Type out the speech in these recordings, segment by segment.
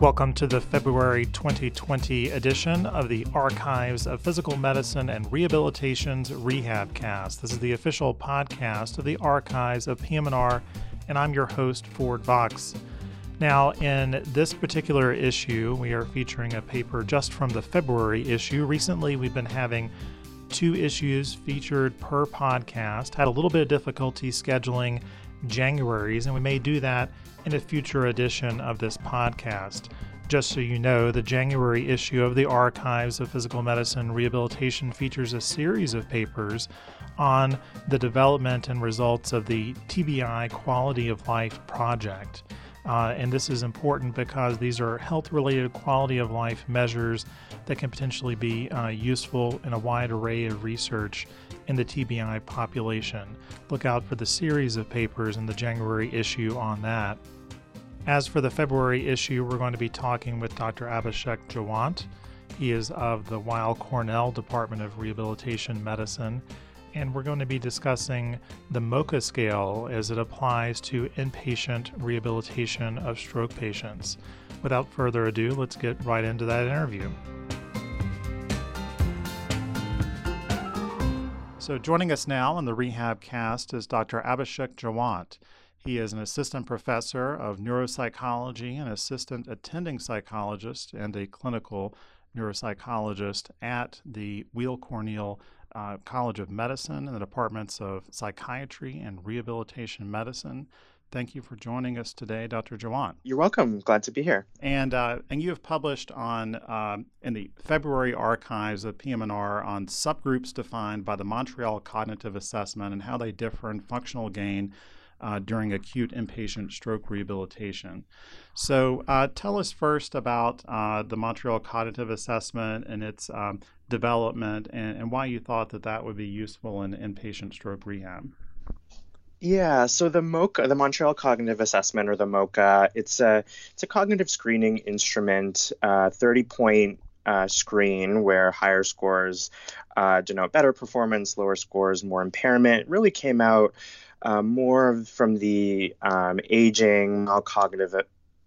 Welcome to the February 2020 edition of the Archives of Physical Medicine and Rehabilitation's Rehabcast. This is the official podcast of the Archives of PM&R, and I'm your host, Ford Vox. Now, in this particular issue, we are featuring a paper just from the February issue. Recently, we've been having two issues featured per podcast. Had a little bit of difficulty scheduling January's, and we may do that in a future edition of this podcast. Just so you know, the January issue of the Archives of Physical Medicine Rehabilitation features a series of papers on the development and results of the TBI Quality of Life Project. Uh, and this is important because these are health related quality of life measures that can potentially be uh, useful in a wide array of research in the TBI population. Look out for the series of papers in the January issue on that. As for the February issue, we're going to be talking with Dr. Abhishek Jaywant. He is of the Weill Cornell Department of Rehabilitation Medicine, and we're going to be discussing the MoCA scale as it applies to inpatient rehabilitation of stroke patients. Without further ado, let's get right into that interview. So, joining us now on the Rehab Cast is Dr. Abhishek Jaywant. He is an assistant professor of neuropsychology, an assistant attending psychologist, and a clinical neuropsychologist at the Weill Cornell uh, College of Medicine in the departments of psychiatry and rehabilitation medicine. Thank you for joining us today, Dr. Jaywant. You're welcome. Glad to be here. And uh, and you have published on uh, in the February archives of PM&R on subgroups defined by the Montreal Cognitive Assessment and how they differ in functional gain uh, during acute inpatient stroke rehabilitation. So, uh, tell us first about uh, the Montreal Cognitive Assessment and its um, development and, and, why you thought that that would be useful in inpatient stroke rehab. Yeah, so the MoCA, the Montreal Cognitive Assessment, or the MoCA, it's a it's a cognitive screening instrument, uh, thirty point uh, screen where higher scores uh, denote better performance, lower scores more impairment. Really came out uh, more from the um, aging, cognitive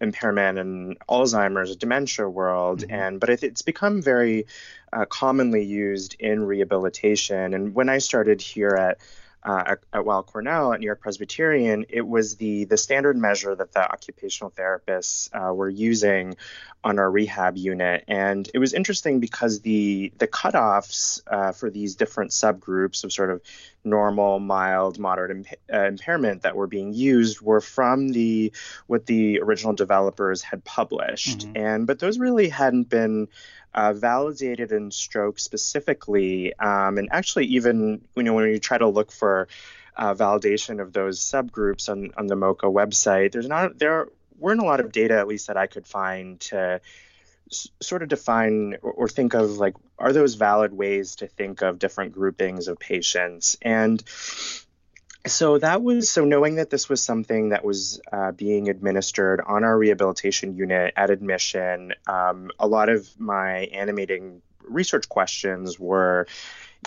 impairment and Alzheimer's, dementia world, mm-hmm. and but it's become very uh, commonly used in rehabilitation. And when I started here at uh, at, at Weill Cornell at New York Presbyterian, it was the the standard measure that the occupational therapists uh, were using on our rehab unit, and it was interesting because the the cutoffs uh, for these different subgroups of sort of normal, mild, moderate imp- uh, impairment that were being used were from the what the original developers had published, mm-hmm. and but those really hadn't been uh, validated in stroke specifically, um, and actually even you know when you try to look for uh, validation of those subgroups on, on the MoCA website, there's not there weren't a lot of data, at least that I could find, to s- sort of define or, or think of like are those valid ways to think of different groupings of patients? And so that was so knowing that this was something that was uh, being administered on our rehabilitation unit at admission um, a lot of my animating research questions were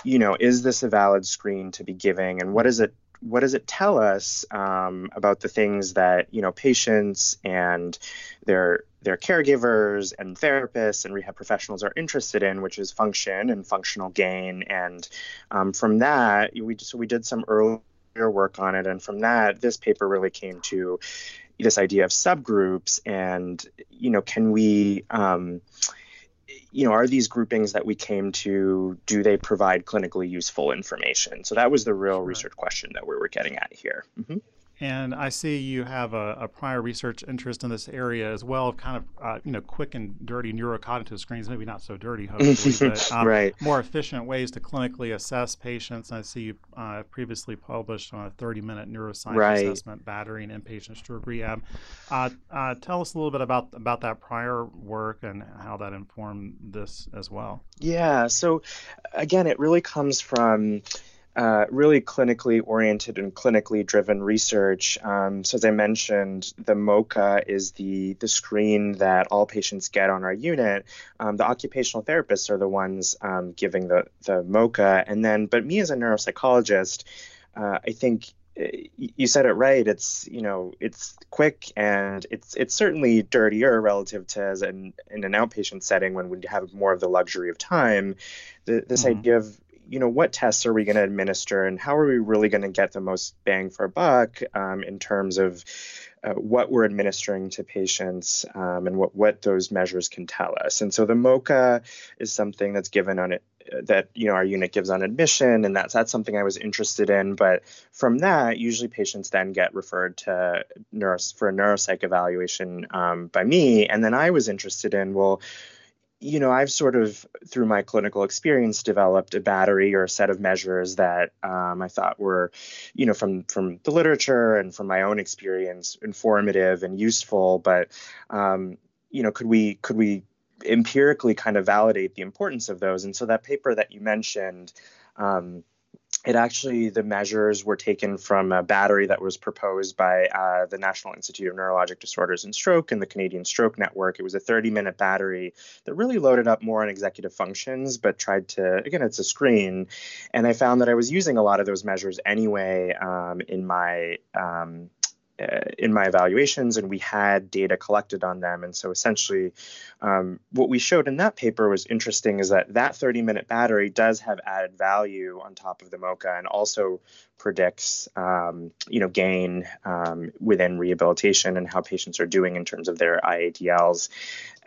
you know is this a valid screen to be giving and what does it what does it tell us um, about the things that you know patients and their their caregivers and therapists and rehab professionals are interested in, which is function and functional gain. And um, from that, we so we did some early work on it. And from that, this paper really came to this idea of subgroups and, you know, can we, um, you know, are these groupings that we came to, do they provide clinically useful information? So that was the real sure. research question that we were getting at here. Mm-hmm. And I see you have a, a, prior research interest in this area as well, of kind of uh, you know quick and dirty neurocognitive screens, maybe not so dirty, hopefully, but um, right. more efficient ways to clinically assess patients. I see you uh, previously published on a 30-minute neuroscience right. assessment battery in inpatient stroke rehab. Uh, uh, tell us a little bit about about that prior work and how that informed this as well. Yeah. So again, it really comes from uh, really clinically oriented and clinically driven research. Um, so as I mentioned, the MoCA is the the screen that all patients get on our unit. Um, the occupational therapists are the ones um, giving the the MoCA, and then but me as a neuropsychologist, uh, I think you said it right. It's you know it's quick and it's it's certainly dirtier relative to as an in an outpatient setting when we have more of the luxury of time. The, this mm-hmm. idea of you know what tests are we going to administer and how are we really going to get the most bang for a buck um, in terms of uh, what we're administering to patients um, and what, what those measures can tell us. And so the MoCA is something that's given on it that you know our unit gives on admission and that's that's something I was interested in but from that usually patients then get referred to nurse for a neuropsych evaluation um, by me and then I was interested in well you know, I've sort of, through my clinical experience, developed a battery or a set of measures that um, I thought were, you know, from from the literature and from my own experience, informative and useful. But, um, you know, could we could we empirically kind of validate the importance of those? And so that paper that you mentioned. Um, it actually the measures were taken from a battery that was proposed by uh, the national institute of neurologic disorders and stroke and the canadian stroke network. It was a 30 minute battery that really loaded up more on executive functions but tried to again it's a screen. And i found that i was using a lot of those measures anyway um, in my um, in my evaluations, and we had data collected on them. And so essentially, um, what we showed in that paper was interesting is that that 30 minute battery does have added value on top of the MoCA and also predicts, um, you know, gain um, within rehabilitation and how patients are doing in terms of their IADLs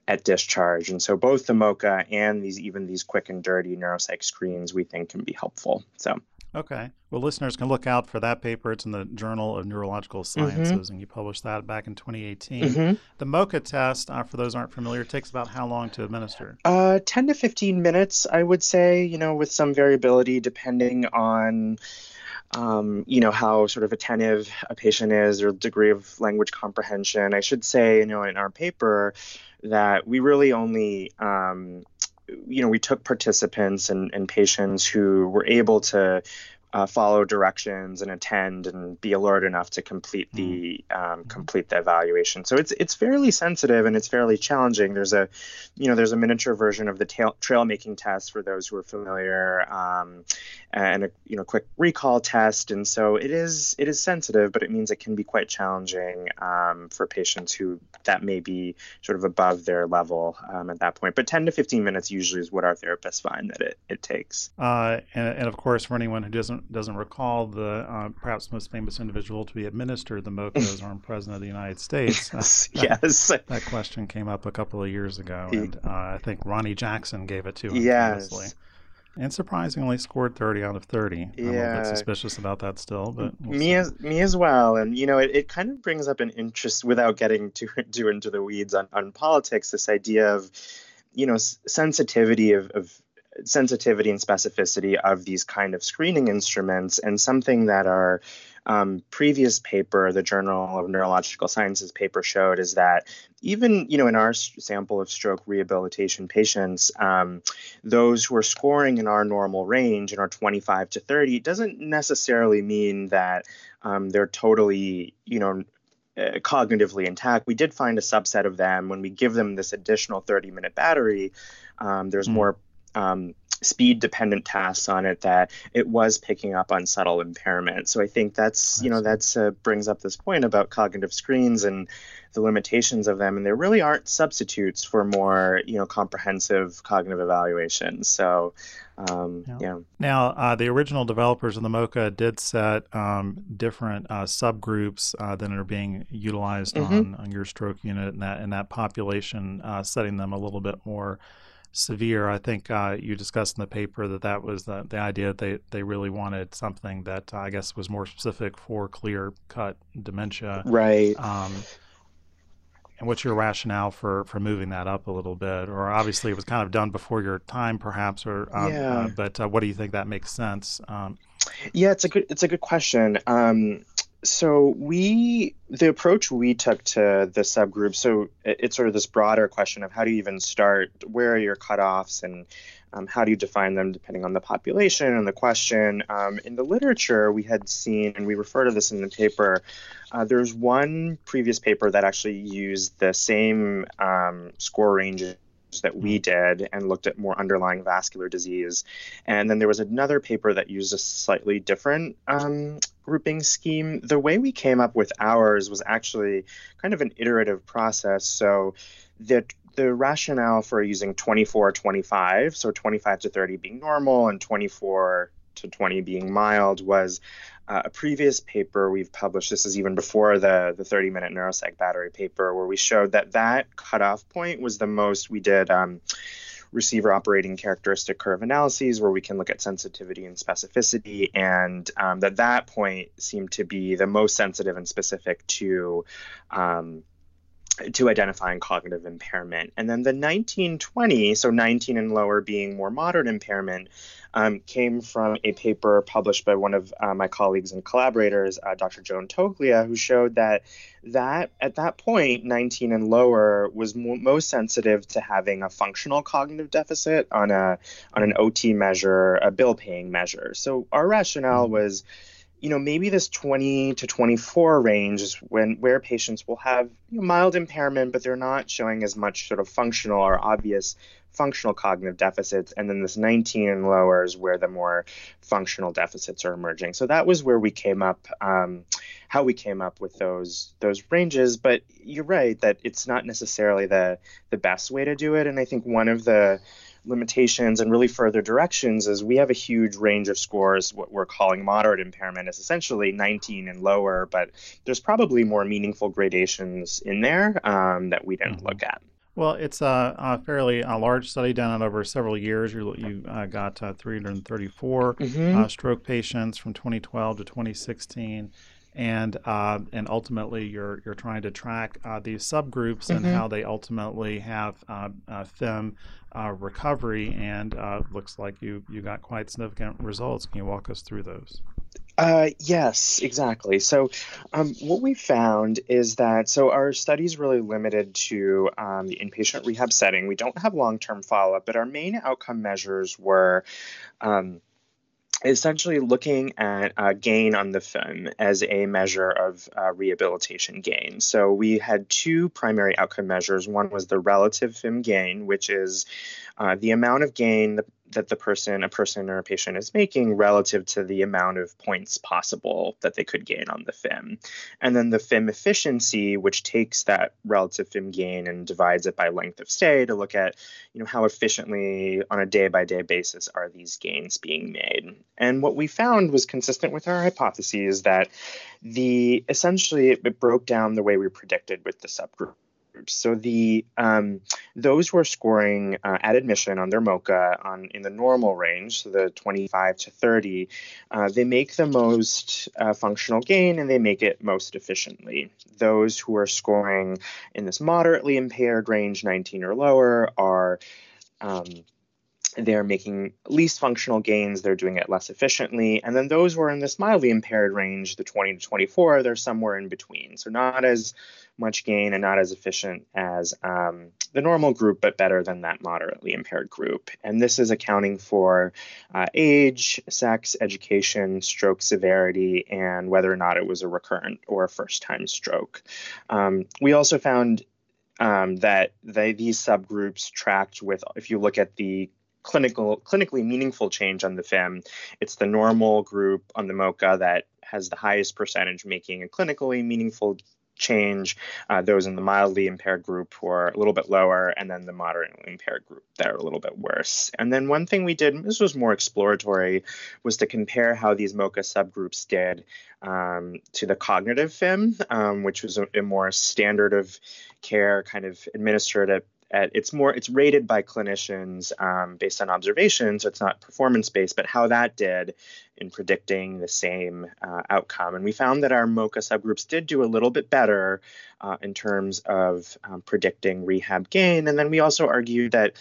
at discharge. And so both the MoCA and these even these quick and dirty neuropsych screens we think can be helpful. So Okay. Well, listeners can look out for that paper. It's in the Journal of Neurological mm-hmm. Sciences, mm-hmm. and you published that back in 2018. Mm-hmm. The MoCA test, uh, for those aren't familiar, takes about how long to administer? Uh, 10 to 15 minutes, I would say, you know, with some variability depending on. Um, you know how sort of attentive a patient is or degree of language comprehension. I should say, you know, in our paper, that we really only um, you know, we took participants and, and patients who were able to uh, follow directions and attend and be alert enough to complete the mm. um, complete the evaluation. So it's it's fairly sensitive and it's fairly challenging. There's a you know there's a miniature version of the tail, trail making test for those who are familiar, um, and a you know quick recall test. And so it is it is sensitive, but it means it can be quite challenging um, for patients who that may be sort of above their level um, at that point. But 10 to 15 minutes usually is what our therapists find that it it takes. Uh, and, and of course, for anyone who doesn't doesn't doesn't recall the uh, perhaps most famous individual to be administered the MoCA as armed president of the United States. Uh, yes, that question came up a couple of years ago, and uh, I think Ronnie Jackson gave it to him. Yes. Famously. And surprisingly scored 30 out of 30. Yeah. I'm a bit suspicious about that still, but we'll me as me as well. And you know, it, it kind of brings up an interest without getting too too into the weeds on, on politics. This idea of you know sensitivity of, of sensitivity and specificity of these kind of screening instruments and something that our um, previous paper the journal of neurological sciences paper showed is that even you know in our sample of stroke rehabilitation patients um, those who are scoring in our normal range in our 25 to 30 doesn't necessarily mean that um, they're totally you know uh, cognitively intact. We did find a subset of them when we give them this additional 30 minute battery. Um, there's mm. more um, speed dependent tasks on it that it was picking up on subtle impairment. So I think that's, you know, that's uh, brings up this point about cognitive screens and the limitations of them. And there really aren't substitutes for more, you know, comprehensive cognitive evaluation. So, um, yeah. yeah. Now, uh, the original developers of the MoCA did set um, different uh, subgroups uh, that are being utilized mm-hmm. on, on your stroke unit and that, and that population, uh, setting them a little bit more severe. I think uh, you discussed in the paper that that was the, the idea that they, they really wanted something that uh, I guess was more specific for clear cut dementia. Right. Um, and what's your rationale for, for moving that up a little bit? Or obviously it was kind of done before your time, perhaps. Or um, uh, yeah. Uh, but what do you think that makes sense? Um, yeah, it's a good it's a good question. Um, so we the approach we took to the subgroup so it's sort of this broader question of how do you even start where are your cutoffs and um, how do you define them depending on the population and the question? Um, in the literature we had seen and we refer to this in the paper uh, there's one previous paper that actually used the same um, score ranges that we did and looked at more underlying vascular disease. And then there was another paper that used a slightly different um, grouping scheme. The way we came up with ours was actually kind of an iterative process. So the the rationale for using 24 25 so 25 to 30 being normal and 24 to 20 being mild was uh, a previous paper we've published. This is even before the the 30 minute neuropsych battery paper, where we showed that that cutoff point was the most we did. Um, receiver operating characteristic curve analyses where we can look at sensitivity and specificity and um, that that point seemed to be the most sensitive and specific to um, to identifying cognitive impairment. And then the 1920, so 19 and lower being more moderate impairment, um, came from a paper published by one of uh, my colleagues and collaborators, uh, Dr. Joan Toglia, who showed that that at that point, 19 and lower was most sensitive to having a functional cognitive deficit on a on an OT measure, a bill paying measure. So our rationale mm-hmm. was you know, maybe this 20 to 24 range is when where patients will have you know, mild impairment, but they're not showing as much sort of functional or obvious functional cognitive deficits, and then this 19 and lower is where the more functional deficits are emerging. So that was where we came up, um, how we came up with those those ranges. But you're right that it's not necessarily the the best way to do it, and I think one of the limitations and really further directions is we have a huge range of scores. What we're calling moderate impairment is essentially 19 and lower, but there's probably more meaningful gradations in there um, that we didn't mm-hmm. look at. Well, it's a, a fairly a large study done over several years. You, you uh, got uh, 334 mm-hmm. uh, stroke patients from 2012 to 2016 and uh, and ultimately you're you're trying to track uh, these subgroups mm-hmm. and how they ultimately have uh, uh FIM uh, recovery. And uh, looks like you you got quite significant results. Can you walk us through those? Uh, yes, exactly. So, um, what we found is that so our study is really limited to um, the inpatient rehab setting. We don't have long term follow up, but our main outcome measures were um, essentially looking at uh, gain on the FIM as a measure of uh, rehabilitation gain. So we had two primary outcome measures. One was the relative FIM gain, which is uh, the amount of gain that the person, a person or a patient is making relative to the amount of points possible that they could gain on the FIM. And then the FIM efficiency, which takes that relative FIM gain and divides it by length of stay to look at, you know, how efficiently on a day-by-day basis are these gains being made. And what we found was consistent with our hypotheses that the essentially it broke down the way we predicted with the subgroup groups. So the um, those who are scoring uh, at admission on their MoCA on in the normal range, so the 25 to 30, uh, they make the most uh, functional gain and they make it most efficiently. Those who are scoring in this moderately impaired range, 19 or lower, are um, they're making least functional gains, they're doing it less efficiently. And then those who are in this mildly impaired range, the 20 to 24, they're somewhere in between. So not as much gain and not as efficient as um, the normal group, but better than that moderately impaired group. And this is accounting for uh, age, sex, education, stroke severity, and whether or not it was a recurrent or a first time stroke. Um, we also found um, that they, these subgroups tracked with, if you look at the clinical clinically meaningful change on the FIM. It's the normal group on the MoCA that has the highest percentage making a clinically meaningful change, uh, those in the mildly impaired group who are a little bit lower, and then the moderately impaired group that are a little bit worse. And then one thing we did, this was more exploratory, was to compare how these MoCA subgroups did um, to the cognitive FIM, um, which was a, a, more standard of care kind of administered at at, it's more it's rated by clinicians um, based on observation so it's not performance based but how that did in predicting the same uh, outcome. And we found that our moca subgroups did do a little bit better uh, in terms of um, predicting rehab gain. And then we also argued that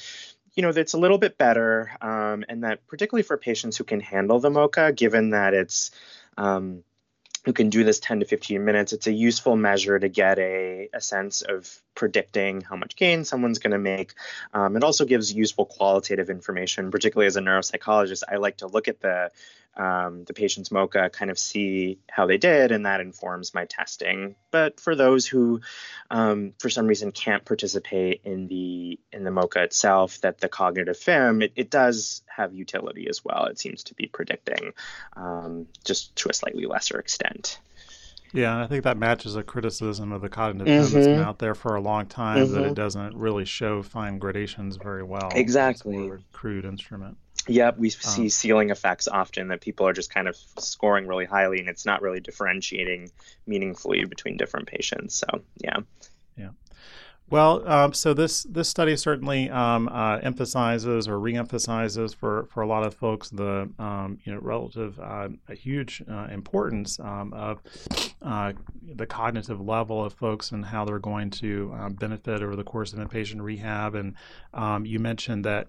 you know that's a little bit better um, and that particularly for patients who can handle the moca given that it's um, who can do this 10 to 15 minutes, it's a useful measure to get a, a sense of predicting how much gain someone's going to make. Um, it also gives useful qualitative information, particularly as a neuropsychologist. I like to look at the um, the patient's MoCA, kind of see how they did, and that informs my testing. But for those who, um, for some reason, can't participate in the in the MoCA itself, that the cognitive FIM, it, it does have utility as well. It seems to be predicting, um, just to a slightly lesser extent. Yeah, and I think that matches a criticism of the cognitive mm-hmm. that's been out there for a long time mm-hmm. that it mm-hmm. doesn't really show fine gradations very well. Exactly. crude instrument. Yep, we see um, ceiling effects often that people are just kind of scoring really highly, and it's not really differentiating meaningfully between different patients. So, yeah. Yeah. Well, um, so this this study certainly um, uh, emphasizes or reemphasizes for, for a lot of folks the um, you know relative uh, huge uh, importance um, of uh, the cognitive level of folks and how they're going to uh, benefit over the course of inpatient rehab. And um, you mentioned that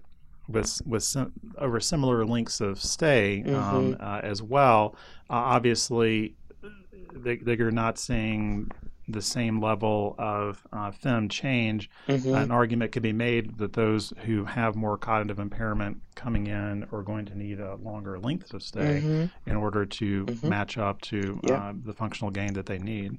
with with sim- over similar lengths of stay um, mm-hmm. uh, as well. Uh, obviously, they, they're not seeing the same level of uh, FIM change. Mm-hmm. An argument could be made that those who have more cognitive impairment coming in are going to need a longer length of stay mm-hmm. in order to mm-hmm. match up to yeah. Uh, the functional gain that they need.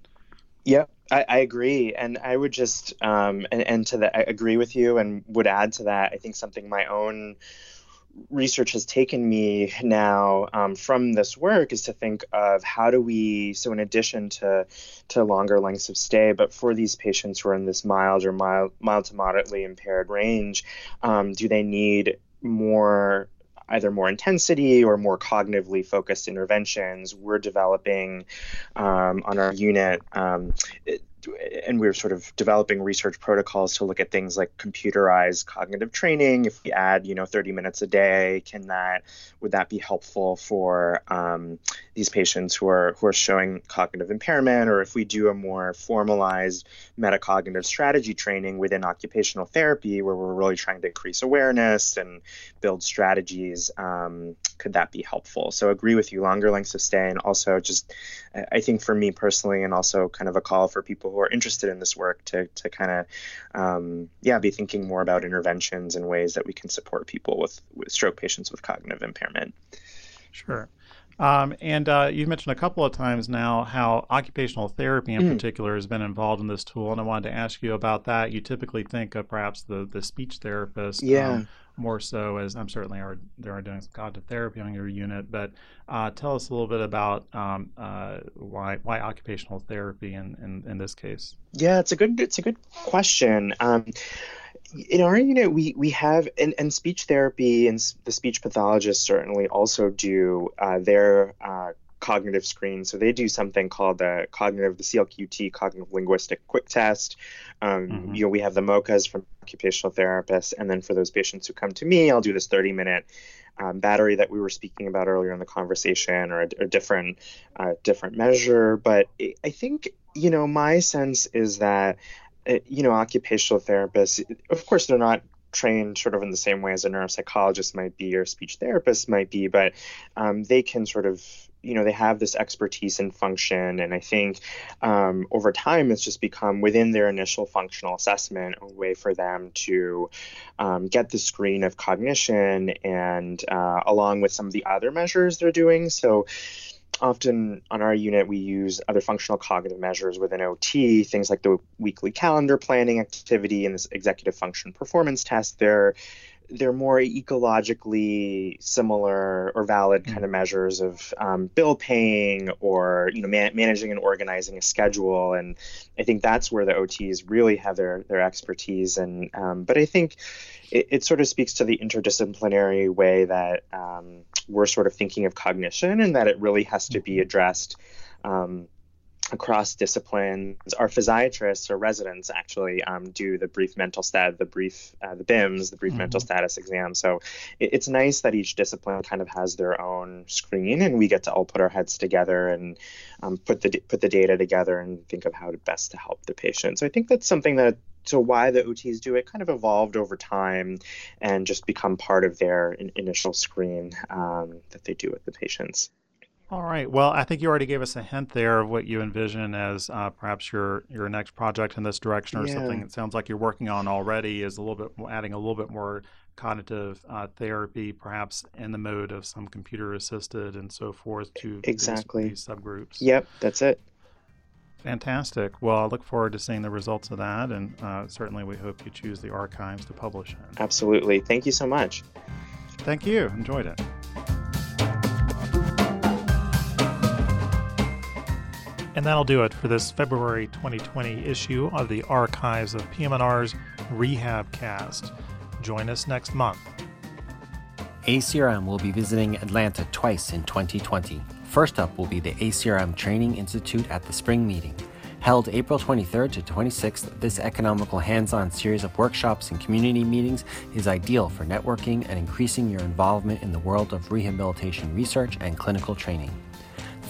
Yeah, I, I, agree, and I would just um, and, and to that I agree with you, and would add to that. I think something my own research has taken me now um, from this work is to think of how do we so in addition to to longer lengths of stay but for these patients who are in this mild or mild mild to moderately impaired range um, do they need more either more intensity or more cognitively focused interventions. We're developing um, on our unit. Um, and we are sort of developing research protocols to look at things like computerized cognitive training. If we add, you know, 30 minutes a day, can that would that be helpful for um, these patients who are who are showing cognitive impairment? Or if we do a more formalized metacognitive strategy training within occupational therapy, where we're really trying to increase awareness and build strategies, um, could that be helpful? So agree with you, longer lengths of stay, and also just I think for me personally, and also kind of a call for people who are interested in this work to to kind of um, yeah be thinking more about interventions and ways that we can support people with, with stroke patients with cognitive impairment. Sure. Um, and uh, you've mentioned a couple of times now how occupational therapy in mm. particular has been involved in this tool, and I wanted to ask you about that. You typically think of perhaps the, the speech therapist. Yeah. Um, more so as I'm certainly are they are doing some cognitive therapy on your unit, but uh, tell us a little bit about um, uh, why why occupational therapy in, in, in this case. Yeah, it's a good it's a good question. Um, in our unit, we we have and, and speech therapy and the speech pathologists certainly also do uh, their uh, cognitive screen. So they do something called the cognitive, the CLQT, cognitive linguistic quick test. Um, mm-hmm. You know, we have the MoCAs from occupational therapists, and then for those patients who come to me, I'll do this 30 minute um, battery that we were speaking about earlier in the conversation, or a, a different uh, different measure. But I think you know my sense is that you know occupational therapists, of course, they're not trained sort of in the same way as a neuropsychologist might be or speech therapist might be, but um, they can sort of you know they have this expertise and function and i think um, over time it's just become within their initial functional assessment a way for them to um, get the screen of cognition and uh, along with some of the other measures they're doing. So often on our unit we use other functional cognitive measures within ot things like the weekly calendar planning activity and this executive function performance test. They're they're more ecologically similar or valid kind of mm. measures of um, bill paying or you know man- managing and organizing a schedule. And i think that's where the ots really have their their expertise. And um, but i think it, it, sort of speaks to the interdisciplinary way that um, we're sort of thinking of cognition and that it really has to be mm-hmm. addressed um, across disciplines. Our physiatrists or residents actually um, do the brief mental stat, the brief, uh, the BIMS, the brief mm-hmm. mental status exam. So it, it's nice that each discipline kind of has their own screen, and we get to all put our heads together and um, put the put the data together and think of how to best to help the patient. So I think that's something that so why the OTs do it kind of evolved over time and just become part of their in, initial screen um, that they do with the patients. All right. Well, I think you already gave us a hint there of what you envision as uh, perhaps your your next project in this direction, or Yeah. something it sounds like you're working on already. Is a little bit adding a little bit more cognitive uh, therapy, perhaps in the mode of some computer assisted and so forth to these- Exactly. these, subgroups. Yep, that's it. Fantastic. Well, I look forward to seeing the results of that, and uh, certainly we hope you choose the archives to publish in. Absolutely. Thank you so much. Thank you. Enjoyed it. And that'll do it for this February 2020 issue of the Archives of PM&R's Rehab Cast. Join us next month. ACRM will be visiting Atlanta twice in 2020. First up will be the ACRM Training Institute at the Spring Meeting. Held April 23rd to 26th, this economical hands on series of workshops and community meetings is ideal for networking and increasing your involvement in the world of rehabilitation research and clinical training.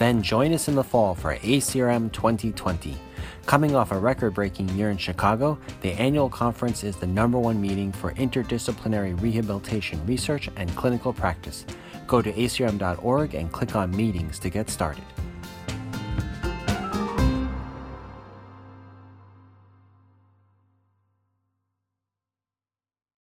Then join us in the fall for ACRM 2020. Coming off a record breaking year in Chicago, the annual conference is the number one meeting for interdisciplinary rehabilitation research and clinical practice. Go to acrm.org and click on meetings to get started.